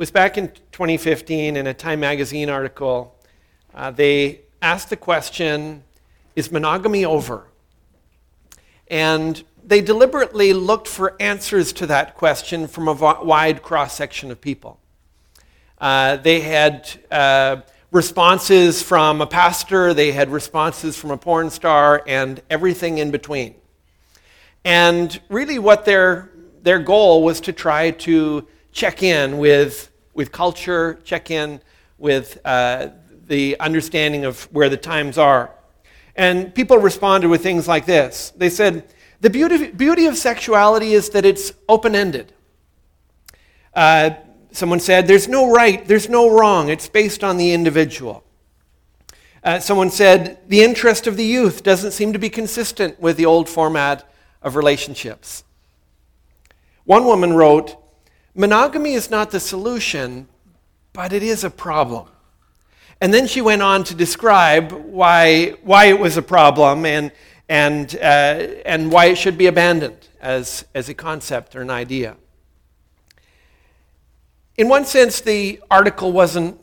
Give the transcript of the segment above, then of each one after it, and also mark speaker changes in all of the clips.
Speaker 1: was back in 2015 in a Time magazine article. Uh, they asked the question Is monogamy over? And they deliberately looked for answers to that question from a wide cross section of people. Uh, they had uh, responses from a pastor, they had responses from a porn star, and everything in between. And really, what their, their goal was to try to check in with, with culture, check in with uh, the understanding of where the times are. And people responded with things like this They said, The beauty, beauty of sexuality is that it's open ended. Uh, someone said, There's no right, there's no wrong, it's based on the individual. Uh, someone said, The interest of the youth doesn't seem to be consistent with the old format of relationships. One woman wrote, Monogamy is not the solution, but it is a problem. And then she went on to describe why, why it was a problem and, and, uh, and why it should be abandoned as, as a concept or an idea. In one sense, the article wasn't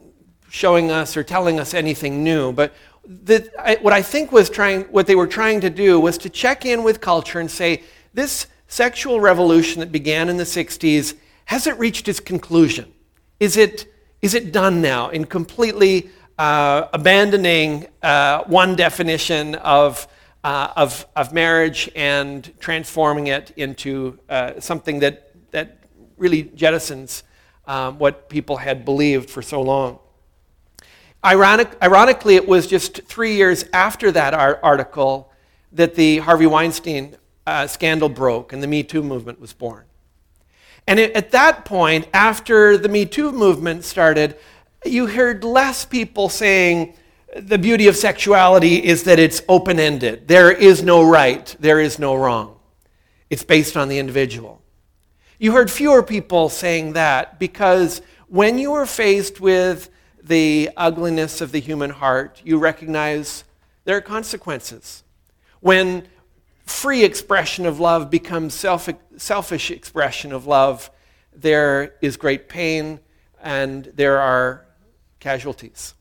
Speaker 1: showing us or telling us anything new, but the, I, what I think was trying, what they were trying to do was to check in with culture and say, this sexual revolution that began in the 60s, has it reached its conclusion? Is it, is it done now in completely uh, abandoning uh, one definition of, uh, of, of marriage and transforming it into uh, something that, that really jettisons um, what people had believed for so long? Ironic, ironically, it was just three years after that article that the Harvey Weinstein uh, scandal broke and the Me Too movement was born. And it, at that point, after the Me Too movement started, you heard less people saying the beauty of sexuality is that it's open ended. There is no right, there is no wrong. It's based on the individual. You heard fewer people saying that because when you are faced with the ugliness of the human heart, you recognize there are consequences. When free expression of love becomes self, selfish expression of love, there is great pain and there are casualties.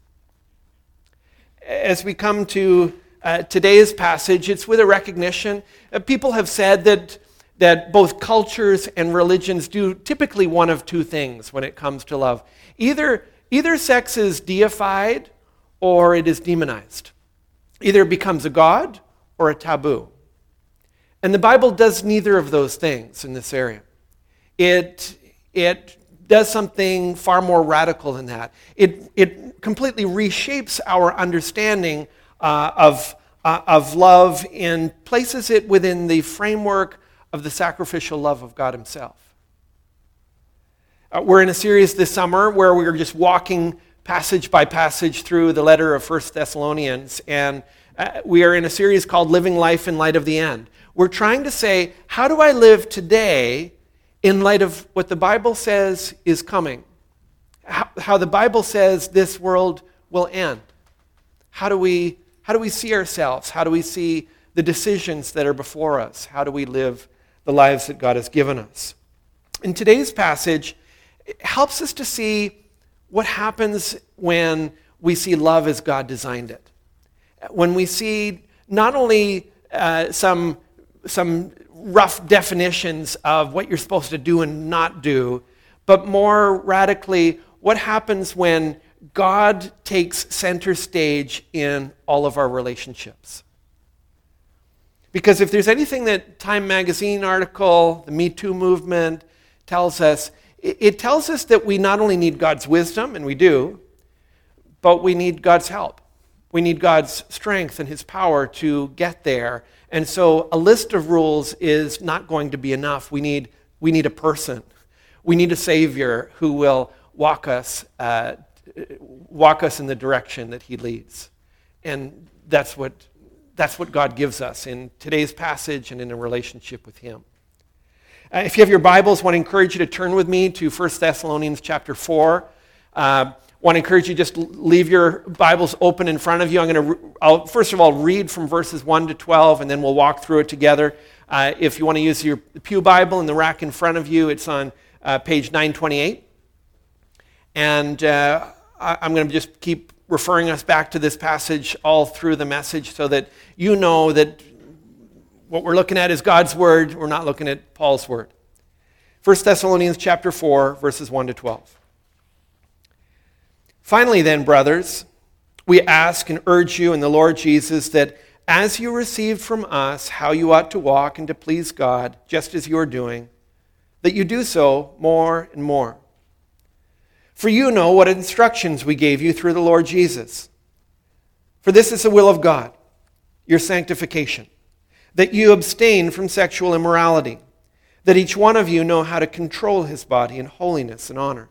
Speaker 1: As we come to uh, today's passage, it's with a recognition. Uh, people have said that, that both cultures and religions do typically one of two things when it comes to love. Either Either sex is deified or it is demonized. Either it becomes a god or a taboo. And the Bible does neither of those things in this area. It, it does something far more radical than that. It, it completely reshapes our understanding uh, of, uh, of love and places it within the framework of the sacrificial love of God Himself. Uh, we're in a series this summer where we are just walking passage by passage through the letter of First Thessalonians, and uh, we are in a series called Living Life in Light of the End. We're trying to say, how do I live today in light of what the Bible says is coming? How, how the Bible says this world will end? How do, we, how do we see ourselves? How do we see the decisions that are before us? How do we live the lives that God has given us? In today's passage, it helps us to see what happens when we see love as God designed it. When we see not only uh, some, some rough definitions of what you're supposed to do and not do, but more radically, what happens when God takes center stage in all of our relationships. Because if there's anything that Time Magazine article, the Me Too movement tells us, it tells us that we not only need God's wisdom, and we do, but we need God's help. We need God's strength and His power to get there. And so a list of rules is not going to be enough. We need, we need a person. We need a Savior who will walk us, uh, walk us in the direction that He leads. And that's what, that's what God gives us in today's passage and in a relationship with Him. Uh, if you have your Bibles, I want to encourage you to turn with me to 1 Thessalonians chapter 4. Uh, want to encourage you just leave your Bibles open in front of you. I'm going to, I'll first of all read from verses 1 to 12, and then we'll walk through it together. Uh, if you want to use your Pew Bible in the rack in front of you, it's on uh, page 928. And uh, I'm going to just keep referring us back to this passage all through the message so that you know that what we're looking at is God's word. We're not looking at Paul's word. 1 Thessalonians chapter 4 verses 1 to 12. Finally then, brothers, we ask and urge you in the Lord Jesus that as you received from us how you ought to walk and to please God, just as you are doing, that you do so more and more. For you know what instructions we gave you through the Lord Jesus. For this is the will of God, your sanctification, that you abstain from sexual immorality, that each one of you know how to control his body in holiness and honor,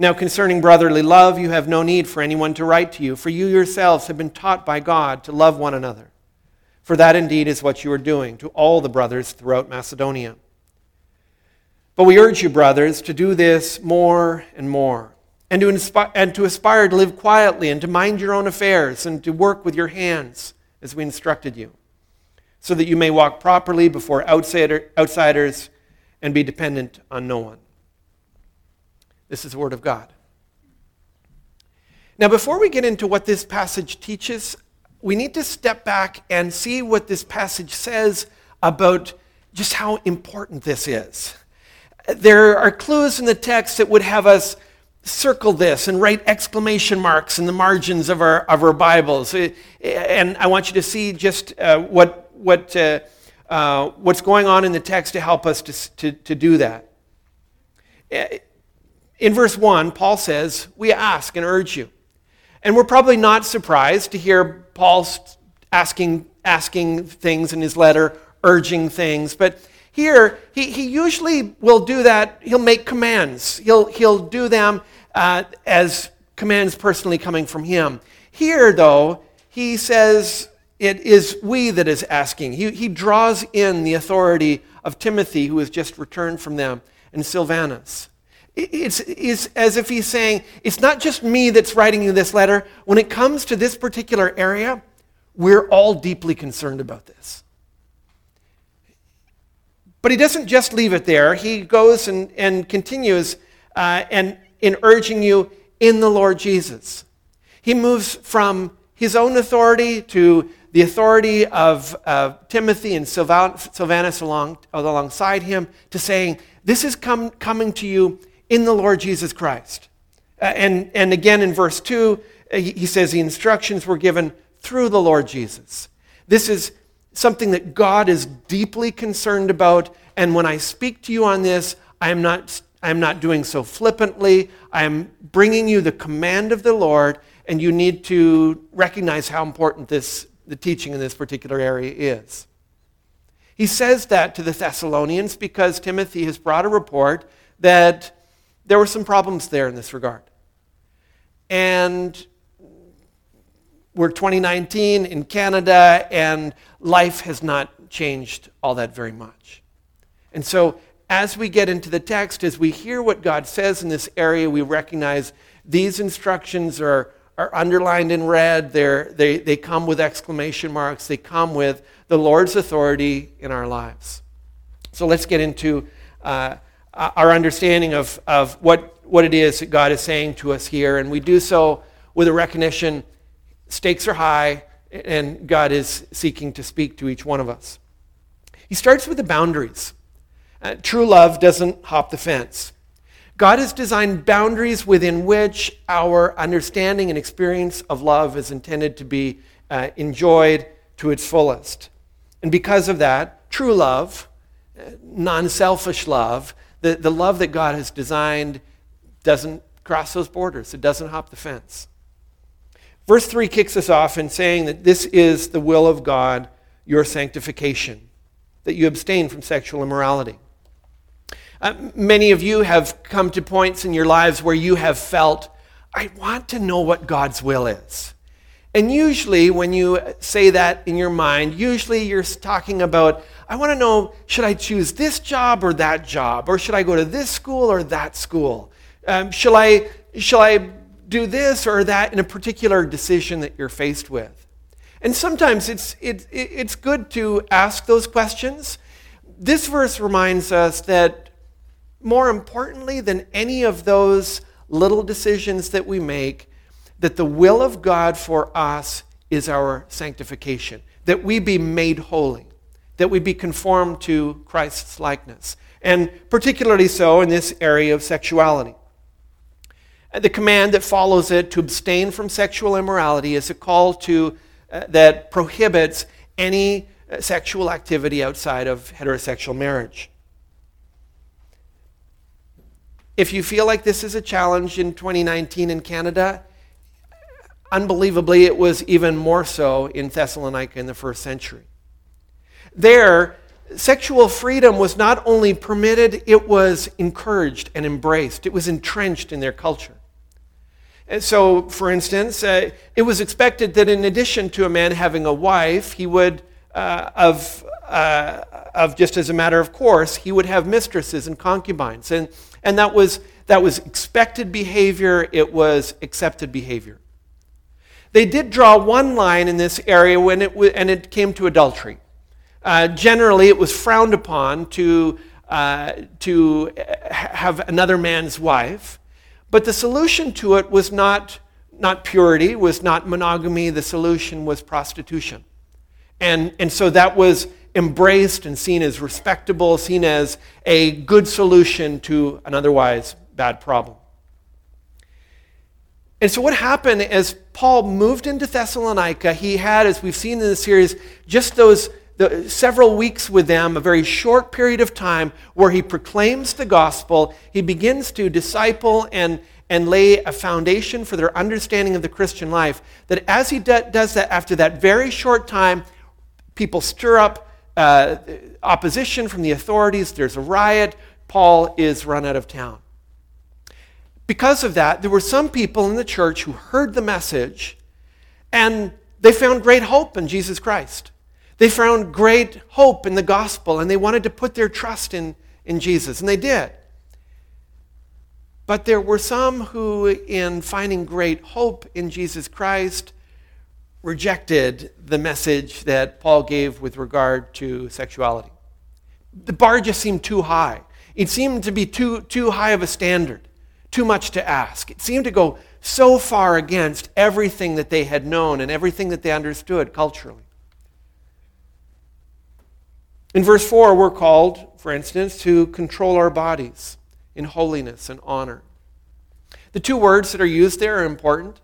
Speaker 1: Now, concerning brotherly love, you have no need for anyone to write to you, for you yourselves have been taught by God to love one another. For that indeed is what you are doing to all the brothers throughout Macedonia. But we urge you, brothers, to do this more and more, and to, and to aspire to live quietly, and to mind your own affairs, and to work with your hands, as we instructed you, so that you may walk properly before outsider, outsiders and be dependent on no one. This is the Word of God. Now, before we get into what this passage teaches, we need to step back and see what this passage says about just how important this is. There are clues in the text that would have us circle this and write exclamation marks in the margins of our, of our Bibles. And I want you to see just uh, what, what, uh, uh, what's going on in the text to help us to, to, to do that. In verse 1, Paul says, We ask and urge you. And we're probably not surprised to hear Paul asking, asking things in his letter, urging things. But here, he, he usually will do that. He'll make commands, he'll, he'll do them uh, as commands personally coming from him. Here, though, he says it is we that is asking. He, he draws in the authority of Timothy, who has just returned from them, and Silvanus. It's, it's as if he's saying, it's not just me that's writing you this letter. When it comes to this particular area, we're all deeply concerned about this. But he doesn't just leave it there. He goes and, and continues uh, and in urging you in the Lord Jesus. He moves from his own authority to the authority of uh, Timothy and Silvanus along, alongside him to saying, This is coming to you in the Lord Jesus Christ. Uh, and, and again in verse 2, uh, he says the instructions were given through the Lord Jesus. This is something that God is deeply concerned about. And when I speak to you on this, I am not, I am not doing so flippantly. I am bringing you the command of the Lord, and you need to recognize how important this, the teaching in this particular area is. He says that to the Thessalonians because Timothy has brought a report that there were some problems there in this regard. And we're 2019 in Canada, and life has not changed all that very much. And so, as we get into the text, as we hear what God says in this area, we recognize these instructions are, are underlined in red. They're, they, they come with exclamation marks, they come with the Lord's authority in our lives. So, let's get into. Uh, uh, our understanding of, of what, what it is that God is saying to us here. And we do so with a recognition stakes are high, and God is seeking to speak to each one of us. He starts with the boundaries. Uh, true love doesn't hop the fence. God has designed boundaries within which our understanding and experience of love is intended to be uh, enjoyed to its fullest. And because of that, true love, uh, non selfish love, the, the love that God has designed doesn't cross those borders, it doesn't hop the fence. Verse 3 kicks us off in saying that this is the will of God, your sanctification, that you abstain from sexual immorality. Uh, many of you have come to points in your lives where you have felt I want to know what God's will is. And usually, when you say that in your mind, usually you're talking about, I want to know, should I choose this job or that job? Or should I go to this school or that school? Um, shall, I, shall I do this or that in a particular decision that you're faced with? And sometimes it's, it, it's good to ask those questions. This verse reminds us that more importantly than any of those little decisions that we make, that the will of God for us is our sanctification, that we be made holy, that we be conformed to Christ's likeness, and particularly so in this area of sexuality. The command that follows it to abstain from sexual immorality is a call to, uh, that prohibits any uh, sexual activity outside of heterosexual marriage. If you feel like this is a challenge in 2019 in Canada, Unbelievably, it was even more so in Thessalonica in the first century. There, sexual freedom was not only permitted, it was encouraged and embraced. It was entrenched in their culture. And so, for instance, uh, it was expected that in addition to a man having a wife, he would, uh, of, uh, of just as a matter of course, he would have mistresses and concubines. And, and that, was, that was expected behavior, it was accepted behavior. They did draw one line in this area when it w- and it came to adultery. Uh, generally, it was frowned upon to, uh, to have another man's wife, but the solution to it was not, not purity, was not monogamy. The solution was prostitution. And, and so that was embraced and seen as respectable, seen as a good solution to an otherwise bad problem. And so, what happened as Paul moved into Thessalonica, he had, as we've seen in the series, just those the, several weeks with them, a very short period of time where he proclaims the gospel. He begins to disciple and, and lay a foundation for their understanding of the Christian life. That as he do, does that, after that very short time, people stir up uh, opposition from the authorities. There's a riot. Paul is run out of town. Because of that, there were some people in the church who heard the message and they found great hope in Jesus Christ. They found great hope in the gospel and they wanted to put their trust in, in Jesus, and they did. But there were some who, in finding great hope in Jesus Christ, rejected the message that Paul gave with regard to sexuality. The bar just seemed too high. It seemed to be too, too high of a standard too much to ask. It seemed to go so far against everything that they had known and everything that they understood culturally. In verse 4, we're called, for instance, to control our bodies in holiness and honor. The two words that are used there are important.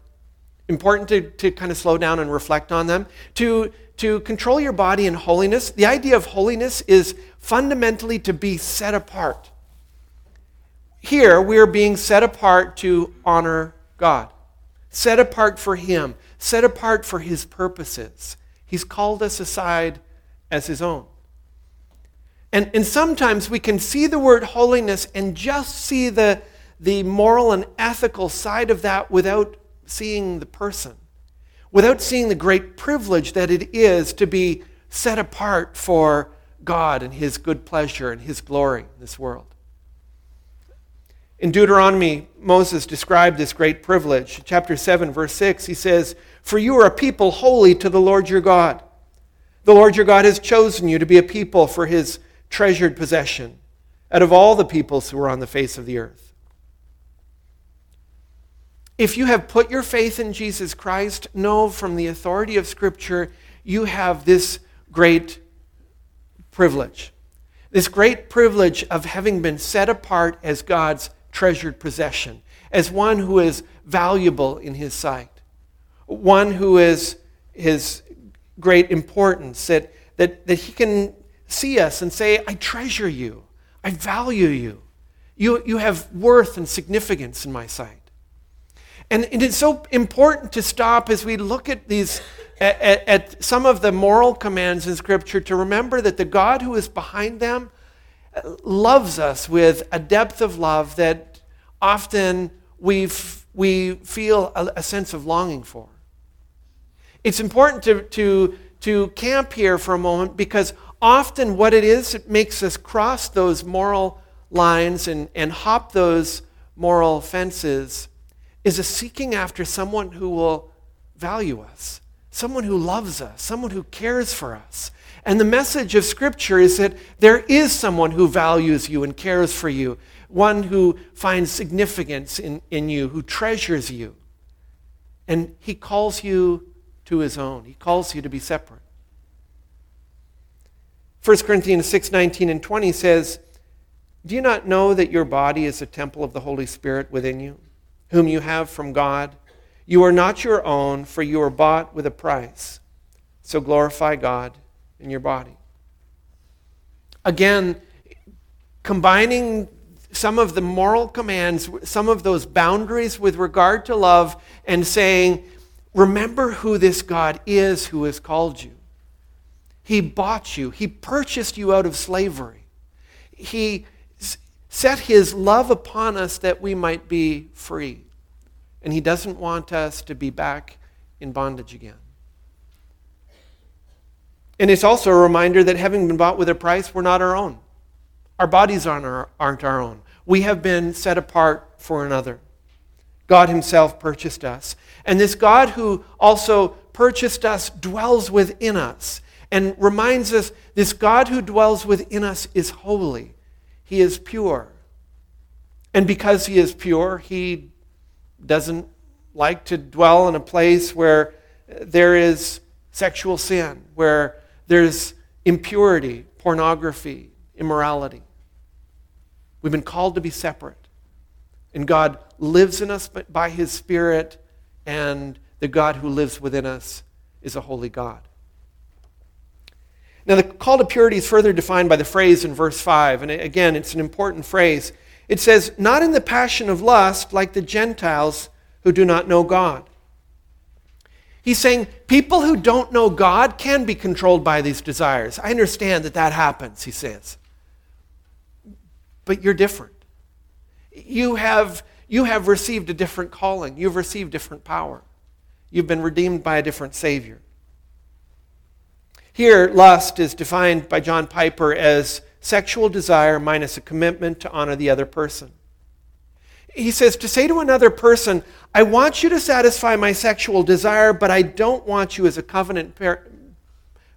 Speaker 1: Important to, to kind of slow down and reflect on them. To, to control your body in holiness, the idea of holiness is fundamentally to be set apart here, we are being set apart to honor God, set apart for Him, set apart for His purposes. He's called us aside as His own. And, and sometimes we can see the word holiness and just see the, the moral and ethical side of that without seeing the person, without seeing the great privilege that it is to be set apart for God and His good pleasure and His glory in this world. In Deuteronomy, Moses described this great privilege. Chapter 7, verse 6, he says, For you are a people holy to the Lord your God. The Lord your God has chosen you to be a people for his treasured possession out of all the peoples who are on the face of the earth. If you have put your faith in Jesus Christ, know from the authority of Scripture, you have this great privilege. This great privilege of having been set apart as God's treasured possession, as one who is valuable in his sight, one who is his great importance, that, that, that he can see us and say, I treasure you, I value you. You, you have worth and significance in my sight. And it is so important to stop as we look at these, at, at, some of the moral commands in Scripture, to remember that the God who is behind them uh, loves us with a depth of love that often we've we feel a, a sense of longing for. It's important to, to, to camp here for a moment because often what it is, it makes us cross those moral lines and, and hop those moral fences, is a seeking after someone who will value us, someone who loves us, someone who cares for us. And the message of Scripture is that there is someone who values you and cares for you, one who finds significance in, in you, who treasures you. And he calls you to his own, he calls you to be separate. 1 Corinthians 6 19 and 20 says, Do you not know that your body is a temple of the Holy Spirit within you, whom you have from God? You are not your own, for you are bought with a price. So glorify God in your body. Again, combining some of the moral commands, some of those boundaries with regard to love, and saying, remember who this God is who has called you. He bought you, He purchased you out of slavery. He set His love upon us that we might be free. And He doesn't want us to be back in bondage again. And it's also a reminder that having been bought with a price, we're not our own. Our bodies aren't our, aren't our own. We have been set apart for another. God Himself purchased us. And this God who also purchased us dwells within us and reminds us this God who dwells within us is holy, He is pure. And because He is pure, He doesn't like to dwell in a place where there is sexual sin, where there's impurity, pornography, immorality. We've been called to be separate. And God lives in us by His Spirit, and the God who lives within us is a holy God. Now, the call to purity is further defined by the phrase in verse 5, and again, it's an important phrase. It says, Not in the passion of lust, like the Gentiles who do not know God. He's saying people who don't know God can be controlled by these desires. I understand that that happens, he says. But you're different. You have, you have received a different calling, you've received different power. You've been redeemed by a different Savior. Here, lust is defined by John Piper as sexual desire minus a commitment to honor the other person. He says to say to another person, I want you to satisfy my sexual desire, but I don't want you as a covenant par-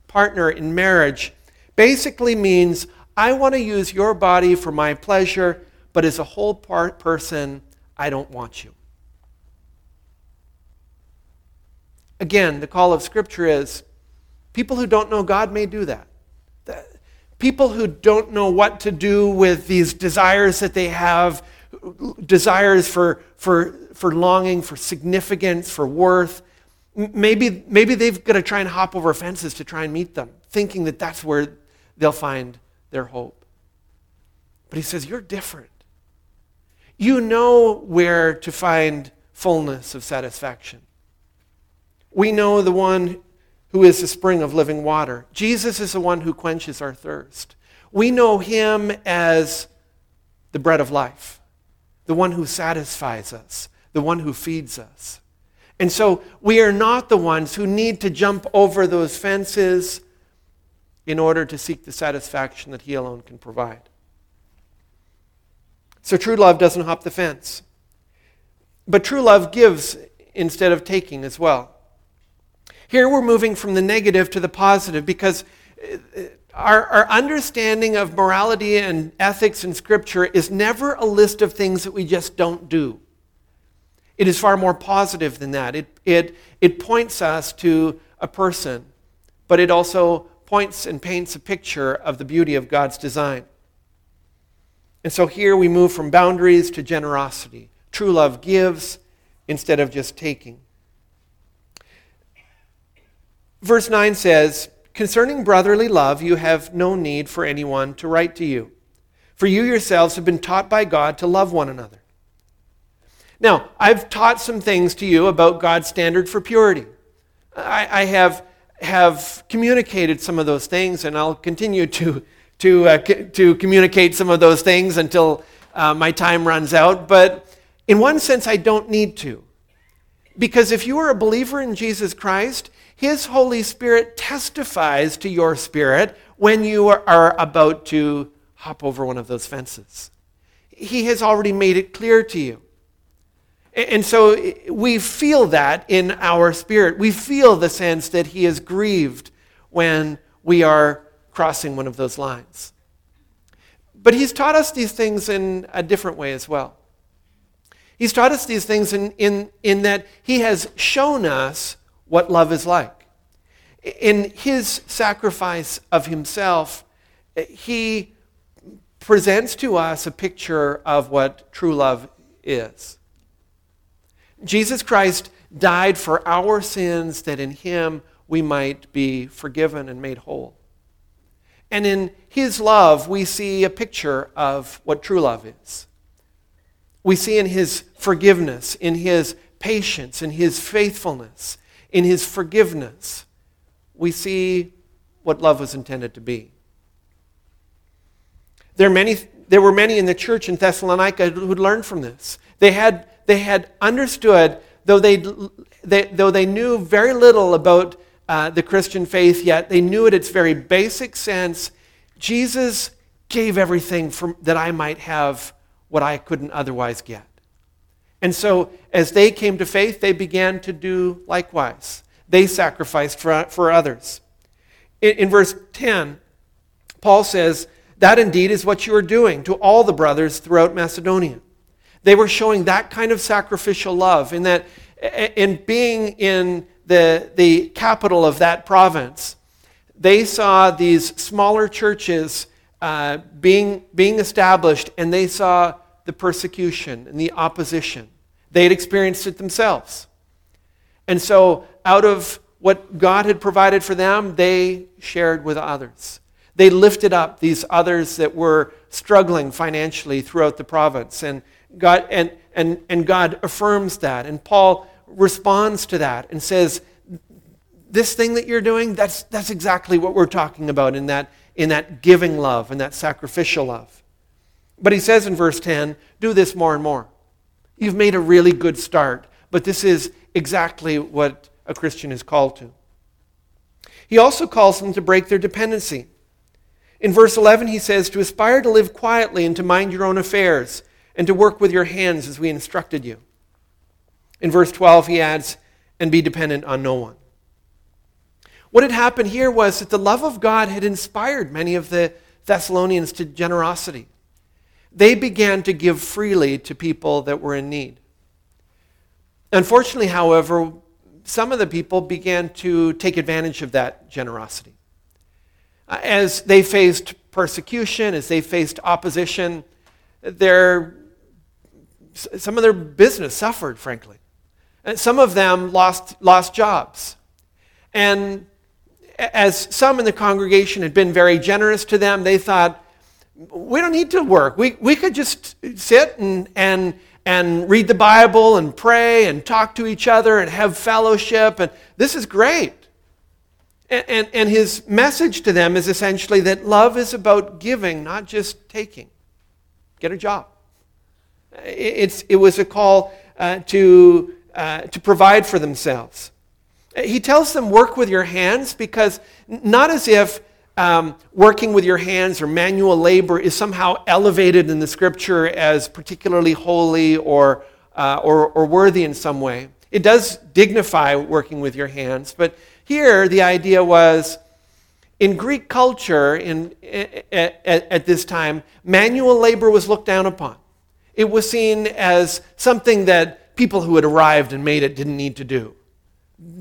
Speaker 1: partner in marriage, basically means I want to use your body for my pleasure, but as a whole part person, I don't want you. Again, the call of Scripture is People who don't know God may do that. People who don't know what to do with these desires that they have, desires for, for, for longing, for significance, for worth, maybe, maybe they've got to try and hop over fences to try and meet them, thinking that that's where they'll find their hope. But he says, You're different. You know where to find fullness of satisfaction. We know the one who is the spring of living water. Jesus is the one who quenches our thirst. We know him as the bread of life, the one who satisfies us, the one who feeds us. And so we are not the ones who need to jump over those fences in order to seek the satisfaction that he alone can provide. So true love doesn't hop the fence. But true love gives instead of taking as well. Here we're moving from the negative to the positive because uh, our, our understanding of morality and ethics in Scripture is never a list of things that we just don't do. It is far more positive than that. It, it, it points us to a person, but it also points and paints a picture of the beauty of God's design. And so here we move from boundaries to generosity. True love gives instead of just taking. Verse 9 says, Concerning brotherly love, you have no need for anyone to write to you, for you yourselves have been taught by God to love one another. Now, I've taught some things to you about God's standard for purity. I, I have, have communicated some of those things, and I'll continue to, to, uh, to communicate some of those things until uh, my time runs out. But In one sense, I don't need to. Because if you are a believer in Jesus Christ, His Holy Spirit testifies to your spirit when you are about to hop over one of those fences. He has already made it clear to you. And so we feel that in our spirit. We feel the sense that He is grieved when we are crossing one of those lines. But He's taught us these things in a different way as well. He's taught us these things in, in, in that He has shown us what love is like. In His sacrifice of Himself, eh, He presents to us a picture of what true love is. Jesus Christ died for our sins that in him we might be forgiven and made whole. And in his love, we see a picture of what true love is. We see in his forgiveness, in his patience, in his faithfulness, in his forgiveness, we see what love was intended to be. There, many, there were many in the church in Thessalonica who learned from this. They had they had understood, though they, they though they knew very little about uh, the Christian faith yet, they knew at its very basic sense, Jesus gave everything for, that I might have what I couldn't otherwise get. And so, as they came to faith, they began to do likewise. They sacrificed for, for others. In, in verse 10, Paul says, That indeed is what you are doing to all the brothers throughout Macedonia. They were showing that kind of sacrificial love in that in being in the, the capital of that province, they saw these smaller churches uh, being, being established and they saw the persecution and the opposition. They had experienced it themselves. And so, out of what God had provided for them, they shared with others. They lifted up these others that were struggling financially throughout the province and God, and, and, and God affirms that. And Paul responds to that and says, This thing that you're doing, that's, that's exactly what we're talking about in that, in that giving love and that sacrificial love. But he says in verse 10, Do this more and more. You've made a really good start, but this is exactly what a Christian is called to. He also calls them to break their dependency. In verse 11, he says, To aspire to live quietly and to mind your own affairs and to work with your hands as we instructed you. In verse 12, he adds, and be dependent on no one. What had happened here was that the love of God had inspired many of the Thessalonians to generosity. They began to give freely to people that were in need. Unfortunately, however, some of the people began to take advantage of that generosity. Uh, as they faced persecution, as they faced opposition, their some of their business suffered, frankly. And some of them lost, lost jobs. And as some in the congregation had been very generous to them, they thought, we don't need to work. We, we could just sit and, and, and read the Bible and pray and talk to each other and have fellowship. And this is great. And, and, and his message to them is essentially that love is about giving, not just taking. Get a job. It's, it was a call uh, to, uh, to provide for themselves. He tells them, work with your hands, because not as if um, working with your hands or manual labor is somehow elevated in the scripture as particularly holy or, uh, or, or worthy in some way. It does dignify working with your hands, but here the idea was in Greek culture in, at, at this time, manual labor was looked down upon. It was seen as something that people who had arrived and made it didn't need to do,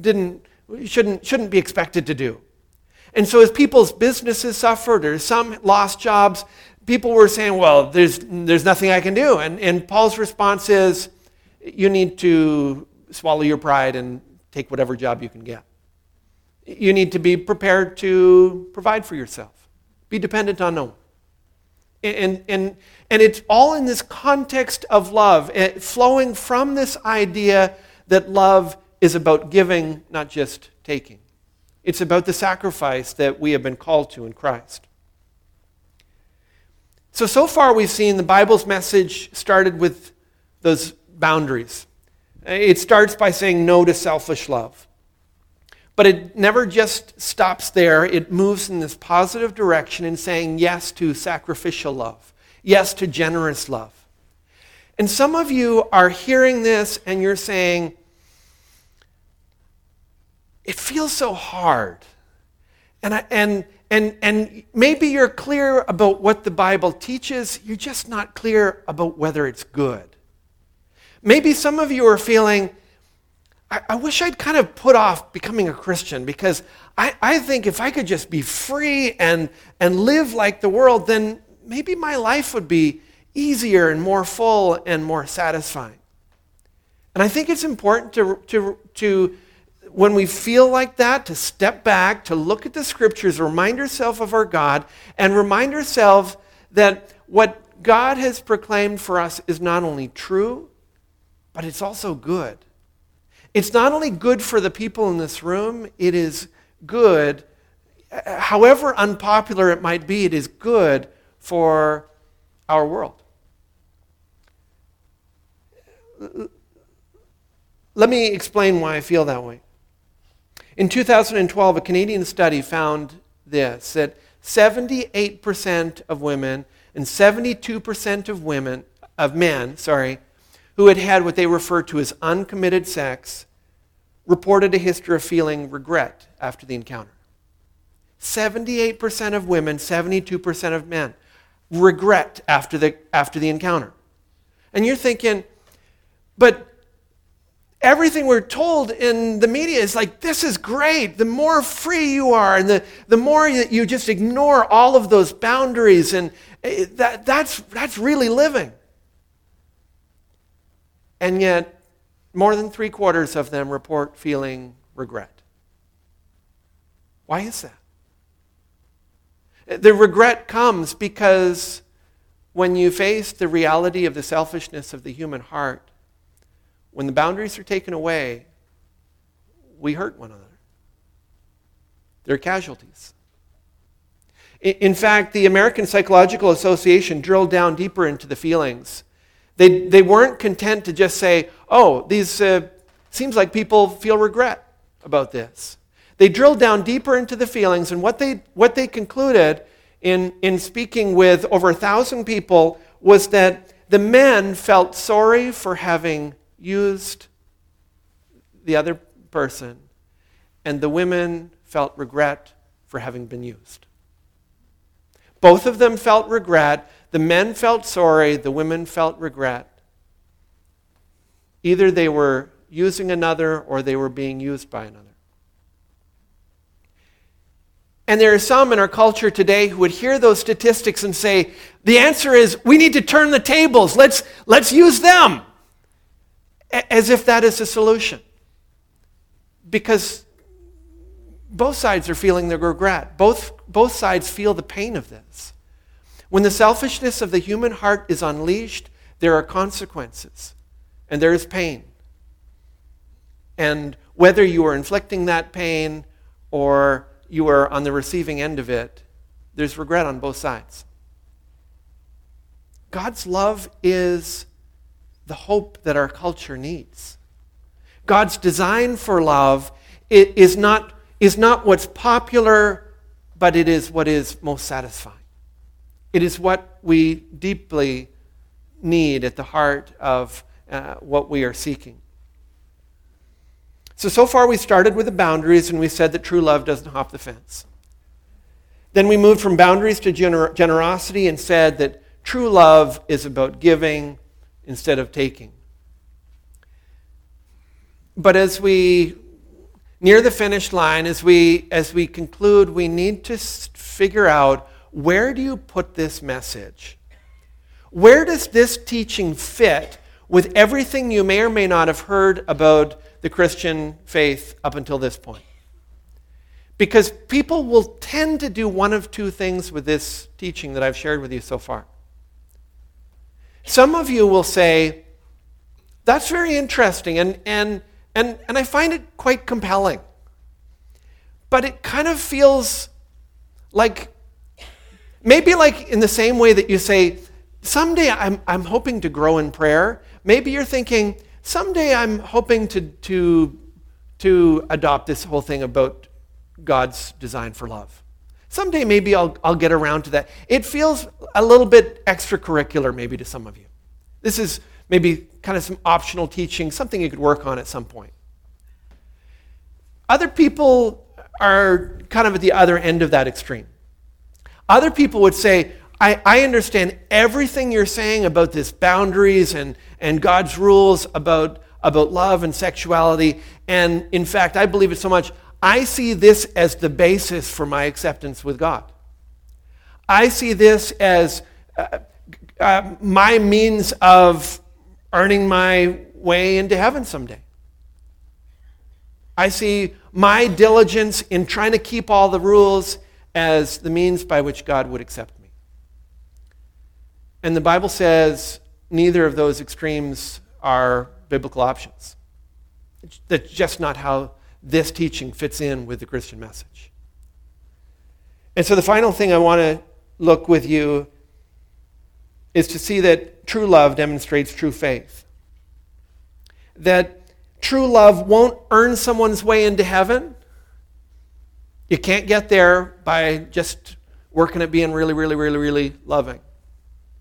Speaker 1: didn't, shouldn't, shouldn't be expected to do. And so, as people's businesses suffered or some lost jobs, people were saying, Well, there's, there's nothing I can do. And, and Paul's response is, You need to swallow your pride and take whatever job you can get. You need to be prepared to provide for yourself, be dependent on no one. And, and, and it's all in this context of love, eh, flowing from this idea that love is about giving, not just taking. It's about the sacrifice that we have been called to in Christ. So, so far we've seen the Bible's message started with those boundaries. It starts by saying no to selfish love. But it never just stops there. It moves in this positive direction in saying yes to sacrificial love, yes to generous love. And some of you are hearing this and you're saying, it feels so hard. And, I, and, and, and maybe you're clear about what the Bible teaches, you're just not clear about whether it's good. Maybe some of you are feeling, I, I wish I'd kind of put off becoming a Christian because I, I think if I could just be free and, and live like the world, then maybe my life would be easier and more full and more satisfying. And I think it's important to, to, to when we feel like that, to step back, to look at the scriptures, remind ourselves of our God, and remind ourselves that what God has proclaimed for us is not only true, but it's also good. It's not only good for the people in this room, it is good, however unpopular it might be, it is good for our world. Let me explain why I feel that way. In 2012, a Canadian study found this that 78% of women and 72% of women of men, sorry, who had had what they refer to as uncommitted sex reported a history of feeling regret after the encounter. 78% of women, 72% of men regret after the, after the encounter. And you're thinking, but everything we're told in the media is like, this is great. The more free you are, and the, the more that you just ignore all of those boundaries, and eh, that, that's, that's really living. And yet, more than three quarters of them report feeling regret. Why is that? The regret comes because when you face the reality of the selfishness of the human heart, when the boundaries are taken away, we hurt one another. They're casualties. In fact, the American Psychological Association drilled down deeper into the feelings they, they weren't content to just say, oh, these uh, seems like people feel regret about this. They drilled down deeper into the feelings, and what they, what they concluded in, in speaking with over a thousand people was that the men felt sorry for having used the other person, and the women felt regret for having been used. Both of them felt regret, the men felt sorry, the women felt regret. Either they were using another or they were being used by another. And there are some in our culture today who would hear those statistics and say, the answer is we need to turn the tables. Let's, let's use them. As if that is a solution. Because both sides are feeling the regret. Both, both sides feel the pain of this. When the selfishness of the human heart is unleashed, there are consequences and there is pain. And whether you are inflicting that pain or you are on the receiving end of it, there's regret on both sides. God's love is the hope that our culture needs. God's design for love is not, is not what's popular, but it is what is most satisfying. It is what we deeply need at the heart of uh, what we are seeking. So, so far we started with the boundaries and we said that true love doesn't hop the fence. Then we moved from boundaries to gener- generosity and said that true love is about giving instead of taking. But as we near the finish line, as we, as we conclude, we need to figure out where do you put this message? Where does this teaching fit with everything you may or may not have heard about the Christian faith up until this point? Because people will tend to do one of two things with this teaching that I've shared with you so far. Some of you will say, that's very interesting, and, and, and, and I find it quite compelling. But it kind of feels like Maybe like in the same way that you say, someday I'm, I'm hoping to grow in prayer. maybe you're thinking, someday I'm hoping to, to, to adopt this whole thing about God's design for love. Someday maybe I'll, I'll get around to that. It feels a little bit extracurricular, maybe, to some of you. This is maybe kind of some optional teaching, something you could work on at some point. Other people are kind of at the other end of that extreme. Other people would say, I, I understand everything you're saying about this boundaries and, and God's rules about, about love and sexuality. And in fact, I believe it so much, I see this as the basis for my acceptance with God. I see this as uh, uh, my means of earning my way into heaven someday. I see my diligence in trying to keep all the rules as the means by which God would accept me. And the Bible says neither of those extremes are biblical options. That's just not how this teaching fits in with the Christian message. And so the final thing I want to look with you is to see that true love demonstrates true faith. That true love won't earn someone's way into heaven. You can't get there by just working at being really, really, really, really loving.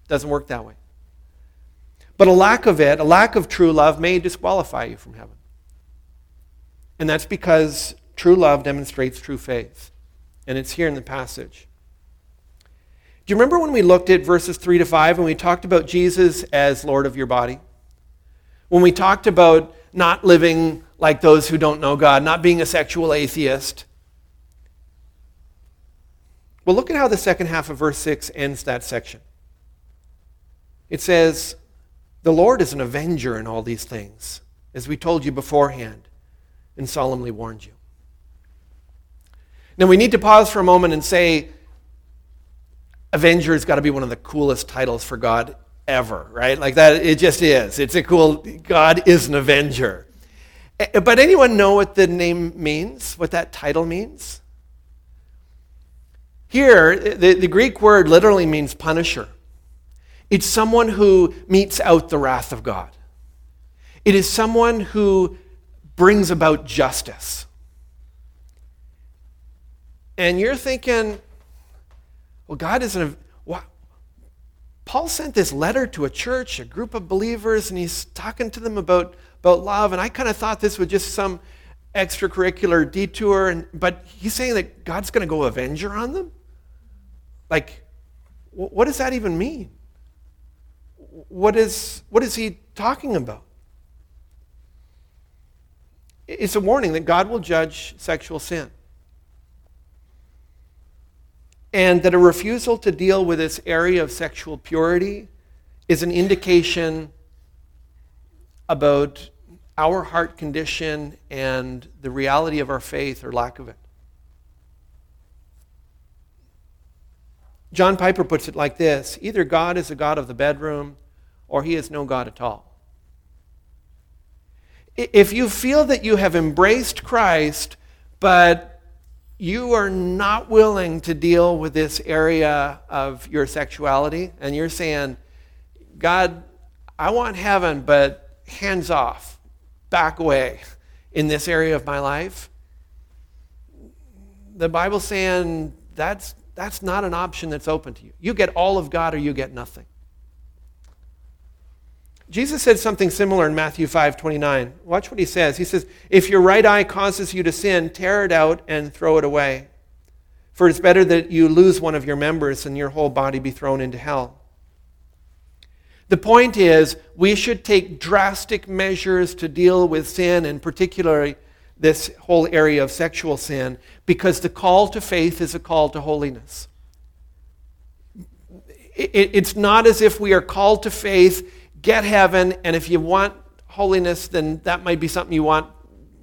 Speaker 1: Doesn't work that way. But a lack of it, a lack of true love, may disqualify you from heaven. And that's because true love demonstrates true faith. And it's here in the passage. Do you remember when we looked at verses 3 to 5 and we talked about Jesus as Lord of your body? When we talked about not living like those who don't know God, not being a sexual atheist. Well, look at how the second half of verse 6 ends that section. It says, The Lord is an avenger in all these things, as we told you beforehand and solemnly warned you. Now, we need to pause for a moment and say, Avenger has got to be one of the coolest titles for God ever, right? Like that, it just is. It's a cool, God is an Avenger. But anyone know what the name means, what that title means? Here, the, the Greek word literally means punisher. It's someone who metes out the wrath of God. It is someone who brings about justice. And you're thinking, well, God isn't. A, Paul sent this letter to a church, a group of believers, and he's talking to them about, about love. And I kind of thought this was just some extracurricular detour. And, but he's saying that God's going to go avenger on them? Like, what does that even mean? What is, what is he talking about? It's a warning that God will judge sexual sin. And that a refusal to deal with this area of sexual purity is an indication about our heart condition and the reality of our faith or lack of it. John Piper puts it like this either God is a God of the bedroom or he is no God at all. If you feel that you have embraced Christ, but you are not willing to deal with this area of your sexuality, and you're saying, God, I want heaven, but hands off, back away in this area of my life, the Bible's saying that's, that's not an option that's open to you. You get all of God or you get nothing. Jesus said something similar in Matthew 5 29. Watch what he says. He says, If your right eye causes you to sin, tear it out and throw it away. For it's better that you lose one of your members than your whole body be thrown into hell. The point is, we should take drastic measures to deal with sin, and particularly this whole area of sexual sin, because the call to faith is a call to holiness. It's not as if we are called to faith get heaven, and if you want holiness, then that might be something you want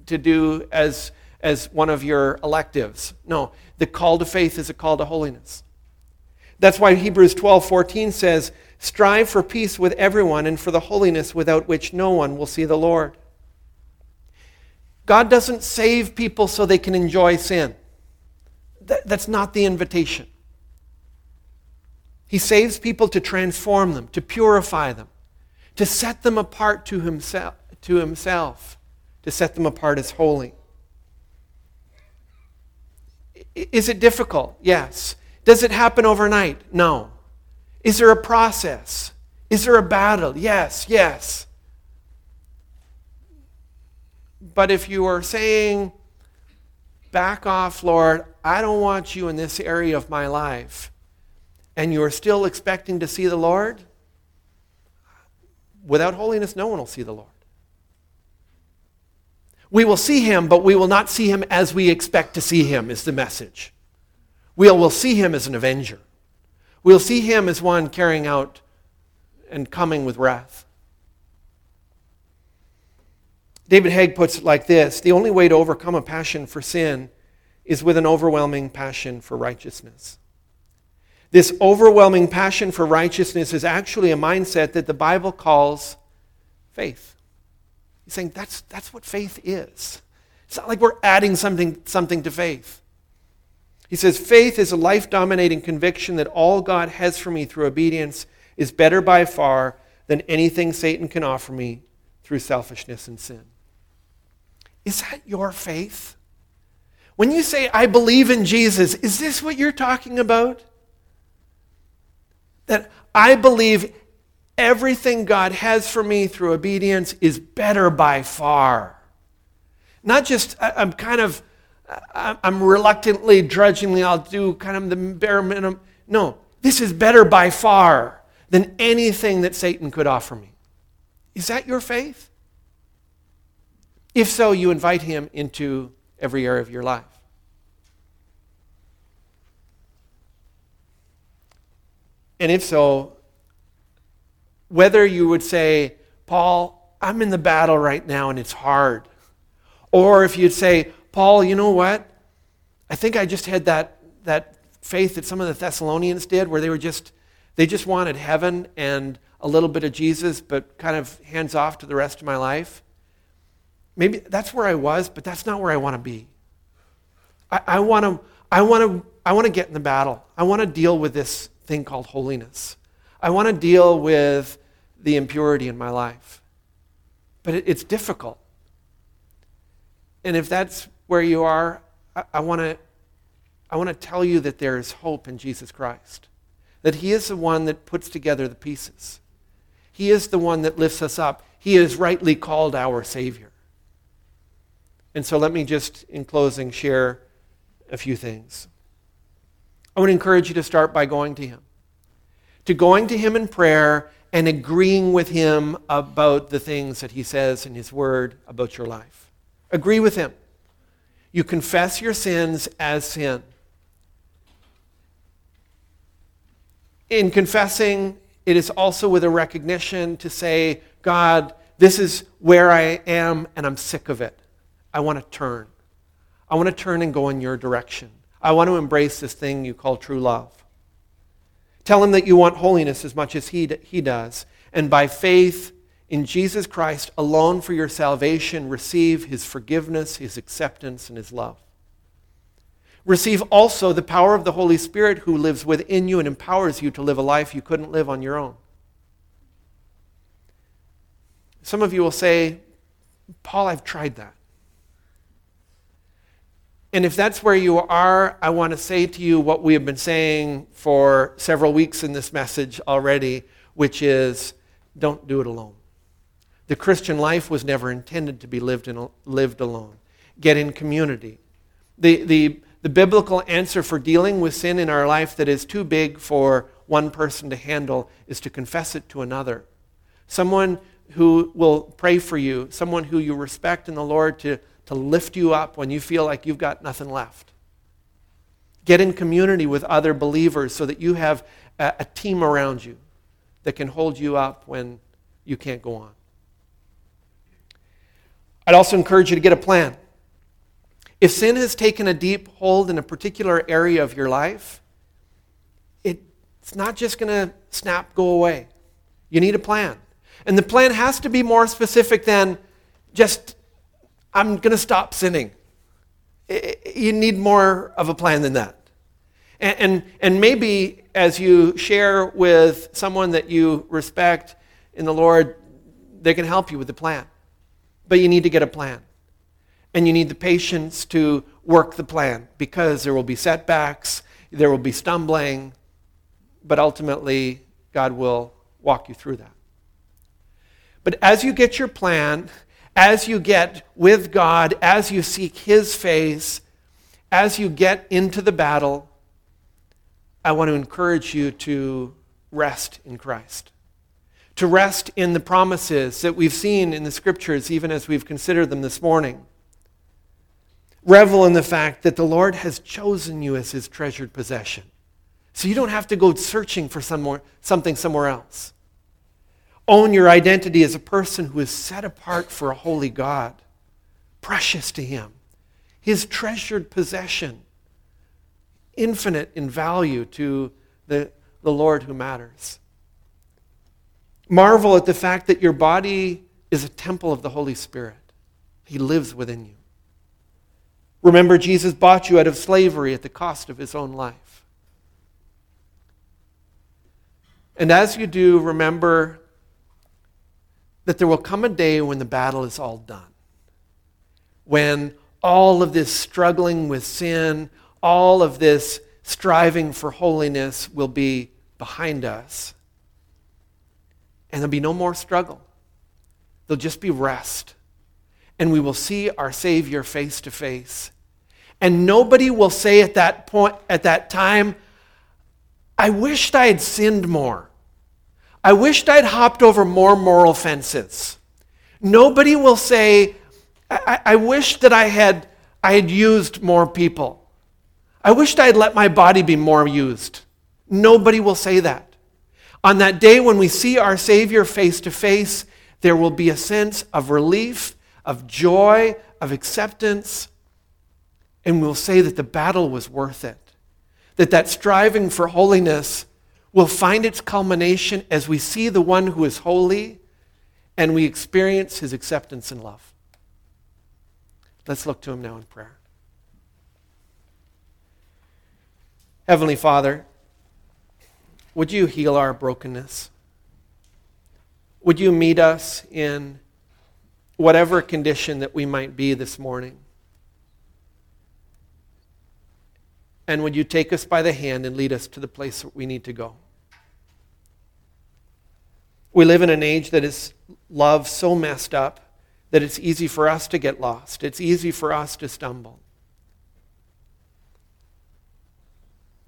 Speaker 1: to do as, as one of your electives. No, the call to faith is a call to holiness. That's why Hebrews 12 14 says, Strive for peace with everyone and for the holiness without which no one will see the Lord. God doesn't save people so they can enjoy sin. That, that's not the invitation. He saves people to transform them, to purify them, to set them apart to himself, to himself, to set them apart as holy. Is it difficult? Yes. Does it happen overnight? No. Is there a process? Is there a battle? Yes, yes. But if you are saying, back off, Lord, I don't want you in this area of my life, and you are still expecting to see the Lord, without holiness, no one will see the Lord. We will see him, but we will not see him as we expect to see him, is the message. We will see him as an avenger. We'll see him as one carrying out and coming with wrath. David Haig puts it like this The only way to overcome a passion for sin is with an overwhelming passion for righteousness. This overwhelming passion for righteousness is actually a mindset that the Bible calls faith. He's saying that's, that's what faith is. It's not like we're adding something, something to faith. He says, Faith is a life dominating conviction that all God has for me through obedience is better by far than anything Satan can offer me through selfishness and sin. Is that your faith? When you say, I believe in Jesus, is this what you're talking about? That I believe everything God has for me through obedience is better by far. Not just, I'm kind of, I'm reluctantly, drudgingly, I'll do kind of the bare minimum. No, this is better by far than anything that Satan could offer me. Is that your faith? If so, you invite him into every area of your life. And if so, whether you would say, Paul, I'm in the battle right now and it's hard. Or if you'd say, Paul, you know what? I think I just had that, that faith that some of the Thessalonians did where they were just, they just wanted heaven and a little bit of Jesus, but kind of hands off to the rest of my life. Maybe that's where I was, but that's not where I want to be. I, want to I want to I want to get in the battle. I want to deal with this thing called holiness. I want to deal with the impurity in my life. But it, it's difficult. And if that's where you are, I, I want to I want to tell you that there is hope in Jesus Christ. That He is the one that puts together the pieces. He is the one that lifts us up. He is rightly called our Savior. And so let me just, in closing, share a few things. I would encourage you to start by going to Him, to going to Him in prayer and agreeing with Him about the things that He says in His Word about your life. Agree with Him. You confess your sins as sin. In confessing, it is also with a recognition to say, God, this is where I am and I'm sick of it. I want to turn. I want to turn and go in your direction. I want to embrace this thing you call true love. Tell him that you want holiness as much as he, he does. And by faith in Jesus Christ alone for your salvation, receive his forgiveness, his acceptance, and his love. Receive also the power of the Holy Spirit who lives within you and empowers you to live a life you couldn't live on your own. Some of you will say, Paul, I've tried that. And if that's where you are, I want to say to you what we have been saying for several weeks in this message already, which is don't do it alone. The Christian life was never intended to be lived, in, lived alone. Get in community. The, the, the biblical answer for dealing with sin in our life that is too big for one person to handle is to confess it to another. Someone who will pray for you, someone who you respect in the Lord to to lift you up when you feel like you've got nothing left. Get in community with other believers so that you have a, a team around you that can hold you up when you can't go on. I'd also encourage you to get a plan. If sin has taken a deep hold in a particular area of your life, it, it's not just going to snap, go away. You need a plan. And the plan has to be more specific than just I'm going to stop sinning. You need more of a plan than that. And, and, and, maybe as you share with someone that you respect in the Lord, they can help you with the plan. But you need to get a plan. And you need the patience to work the plan because there will be setbacks, there will be stumbling, but ultimately, God will walk you through that. But as you get your plan, as you get with God, as you seek His face, as you get into the battle, I want to encourage you to rest in Christ. To rest in the promises that we've seen in the scriptures, even as we've considered them this morning. Revel in the fact that the Lord has chosen you as his treasured possession. So you don't have to go searching for some something somewhere else. Own your identity as a person who is set apart for a holy God, precious to him, his treasured possession, infinite in value to the, the Lord who matters. Marvel at the fact that your body is a temple of the Holy Spirit. He lives within you. Remember, Jesus bought you out of slavery at the cost of his own life. And as you do, remember that there will come a day when the battle is all done. When all of this struggling with sin, all of this striving for holiness will be behind us. And there'll be no more struggle. There'll just be rest. And we will see our Savior face to face. And nobody will say at that point, at that time, I wished I had sinned more. I wished I'd hopped over more moral fences. Nobody will say, I, I wish that I had, I had used more people. I wished I had let my body be more used. Nobody will say that. On that day when we see our Savior face to face, there will be a sense of relief, of joy, of acceptance, and we'll say that the battle was worth it. That that striving for holiness will find its culmination as we see the one who is holy and we experience his acceptance and love. Let's look to him now in prayer. Heavenly Father, would you heal our brokenness? Would you meet us in whatever condition that we might be this morning? And would you take us by the hand and lead us to the place that we need to go? We live in an age that is love so messed up that it's easy for us to get lost. It's easy for us to stumble.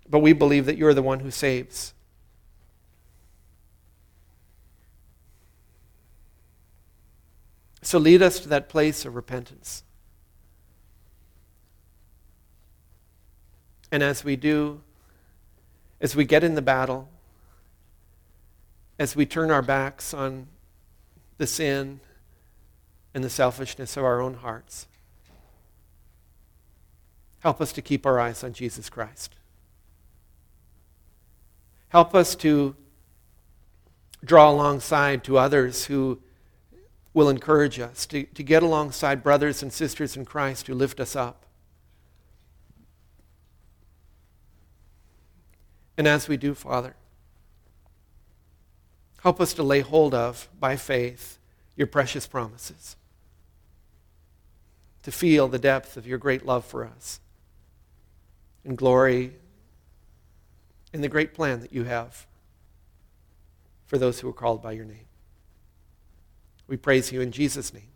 Speaker 1: But we believe that you're the one who saves. So lead us to that place of repentance. And as we do, as we get in the battle, as we turn our backs on the sin and the selfishness of our own hearts, help us to keep our eyes on Jesus Christ. Help us to draw alongside to others who will encourage us, to, to get alongside brothers and sisters in Christ who lift us up. And as we do, Father, help us to lay hold of, by faith, your precious promises, to feel the depth of your great love for us, and glory in the great plan that you have for those who are called by your name. We praise you in Jesus' name.